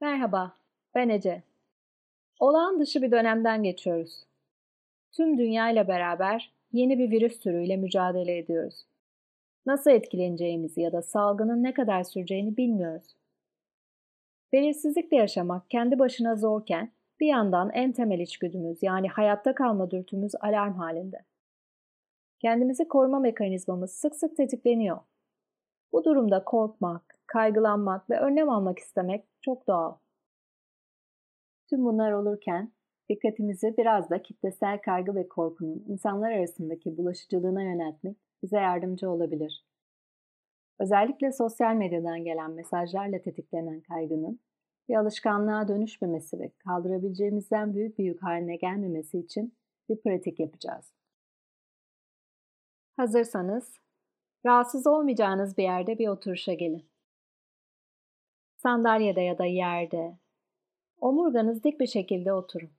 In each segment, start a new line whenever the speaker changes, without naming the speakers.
Merhaba, ben Ece. Olağan dışı bir dönemden geçiyoruz. Tüm dünya ile beraber yeni bir virüs türüyle mücadele ediyoruz. Nasıl etkileneceğimizi ya da salgının ne kadar süreceğini bilmiyoruz. Belirsizlikle yaşamak kendi başına zorken bir yandan en temel içgüdümüz yani hayatta kalma dürtümüz alarm halinde. Kendimizi koruma mekanizmamız sık sık tetikleniyor. Bu durumda korkmak, kaygılanmak ve önlem almak istemek çok doğal. Tüm bunlar olurken dikkatimizi biraz da kitlesel kaygı ve korkunun insanlar arasındaki bulaşıcılığına yöneltmek bize yardımcı olabilir. Özellikle sosyal medyadan gelen mesajlarla tetiklenen kaygının bir alışkanlığa dönüşmemesi ve kaldırabileceğimizden büyük bir yük haline gelmemesi için bir pratik yapacağız. Hazırsanız, rahatsız olmayacağınız bir yerde bir oturuşa gelin. Sandalyede ya da yerde, omurganız dik bir şekilde oturun.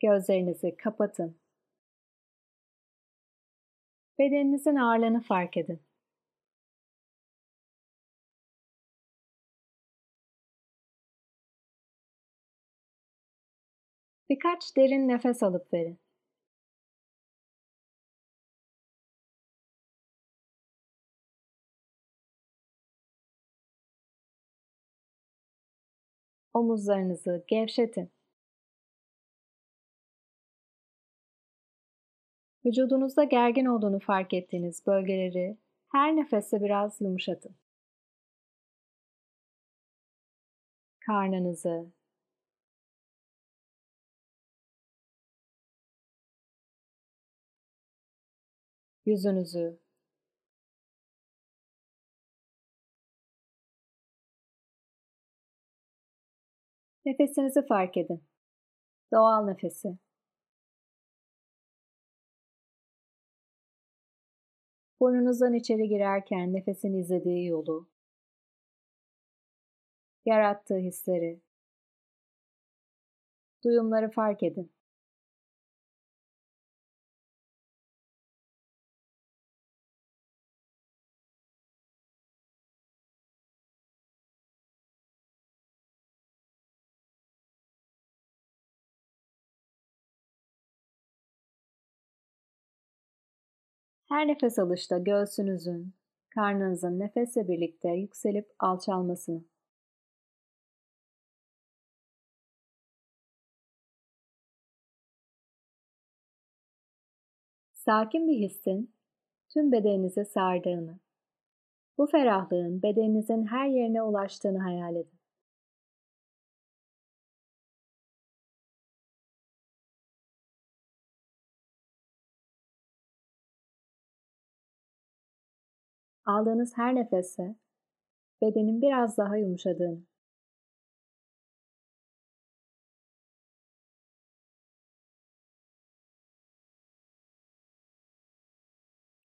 Gözlerinizi kapatın. Bedeninizin ağırlığını fark edin. Birkaç derin nefes alıp verin. Omuzlarınızı gevşetin. Vücudunuzda gergin olduğunu fark ettiğiniz bölgeleri her nefeste biraz yumuşatın. Karnınızı, yüzünüzü, Nefesinizi fark edin. Doğal nefesi. Burnunuzdan içeri girerken nefesin izlediği yolu, yarattığı hisleri, duyumları fark edin. Her nefes alışta göğsünüzün, karnınızın nefesle birlikte yükselip alçalmasını. Sakin bir hissin tüm bedeninize sardığını, bu ferahlığın bedeninizin her yerine ulaştığını hayal edin. Aldığınız her nefese bedenin biraz daha yumuşadığını,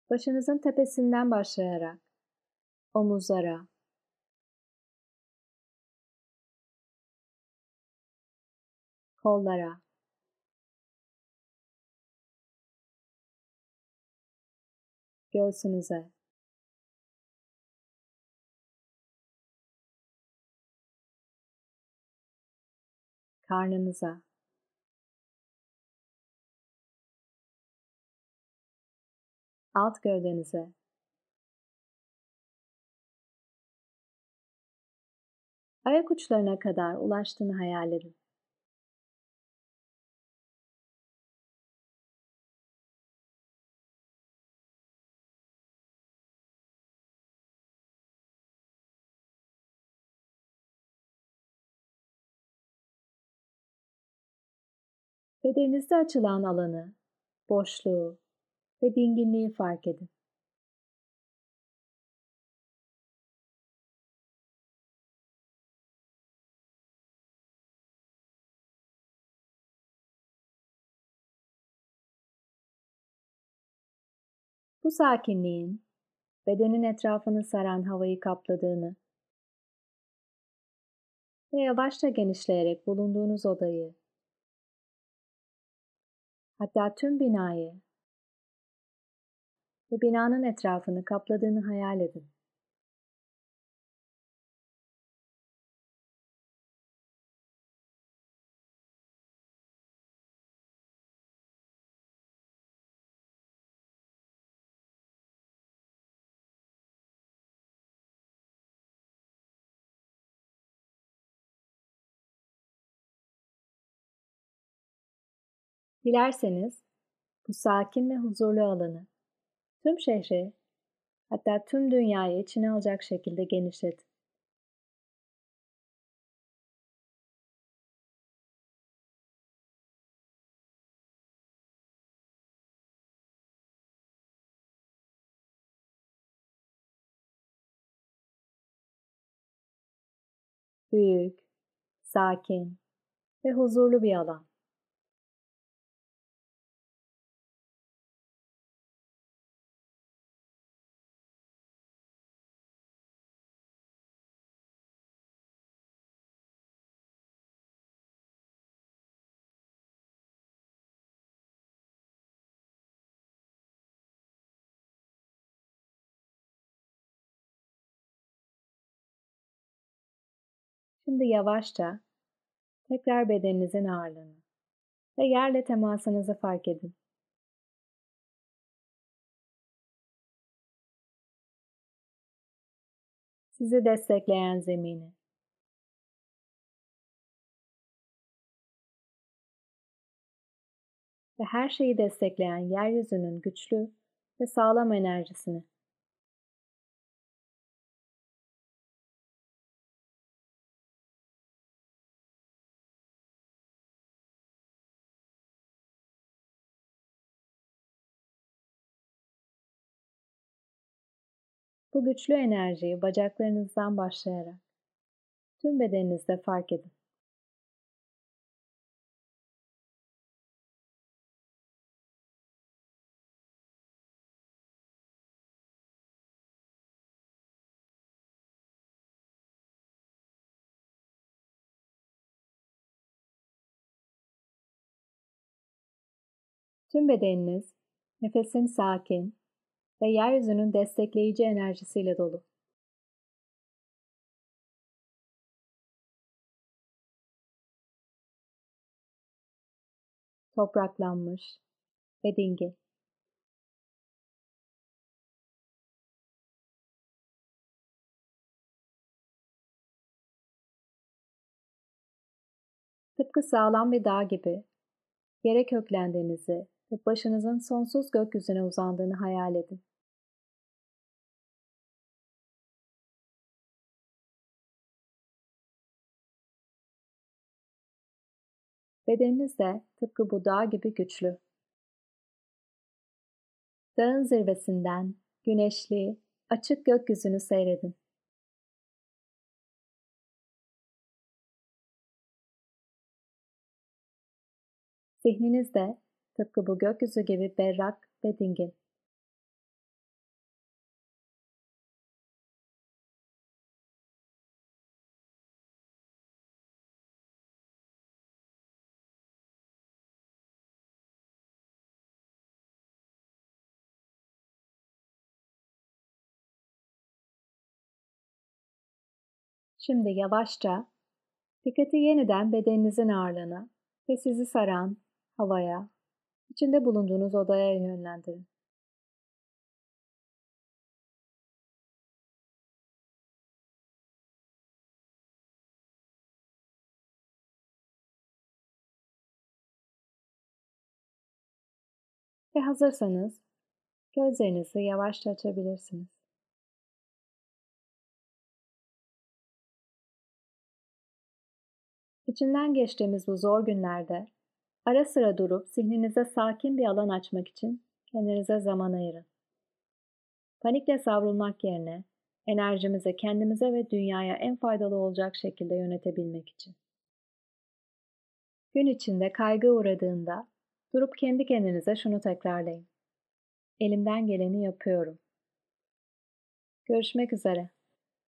başınızın tepesinden başlayarak omuzlara, kollara, göğsünüze, karnınıza. Alt gövdenize. Ayak uçlarına kadar ulaştığını hayal edin. Bedeninizde açılan alanı, boşluğu ve dinginliği fark edin. Bu sakinliğin bedenin etrafını saran havayı kapladığını ve yavaşça genişleyerek bulunduğunuz odayı hatta tüm binayı ve binanın etrafını kapladığını hayal edin. Dilerseniz bu sakin ve huzurlu alanı tüm şehri hatta tüm dünyayı içine alacak şekilde genişletin. Büyük, sakin ve huzurlu bir alan. Şimdi yavaşça tekrar bedeninizin ağırlığını ve yerle temasınızı fark edin. Sizi destekleyen zemini. Ve her şeyi destekleyen yeryüzünün güçlü ve sağlam enerjisini. Bu güçlü enerjiyi bacaklarınızdan başlayarak tüm bedeninizde fark edin. Tüm bedeniniz nefesin sakin, ve yeryüzünün destekleyici enerjisiyle dolu. Topraklanmış ve dingin. Tıpkı sağlam bir dağ gibi yere köklendiğinizi ve başınızın sonsuz gökyüzüne uzandığını hayal edin. Bedeniniz de tıpkı bu dağ gibi güçlü. Dağın zirvesinden güneşli, açık gökyüzünü seyredin. Zihniniz de tıpkı bu gökyüzü gibi berrak ve dingin. Şimdi yavaşça dikkati yeniden bedeninizin ağırlığına ve sizi saran havaya, içinde bulunduğunuz odaya yönlendirin. Ve hazırsanız gözlerinizi yavaşça açabilirsiniz. İçinden geçtiğimiz bu zor günlerde ara sıra durup zihninize sakin bir alan açmak için kendinize zaman ayırın. Panikle savrulmak yerine enerjimizi kendimize ve dünyaya en faydalı olacak şekilde yönetebilmek için. Gün içinde kaygı uğradığında durup kendi kendinize şunu tekrarlayın. Elimden geleni yapıyorum. Görüşmek üzere.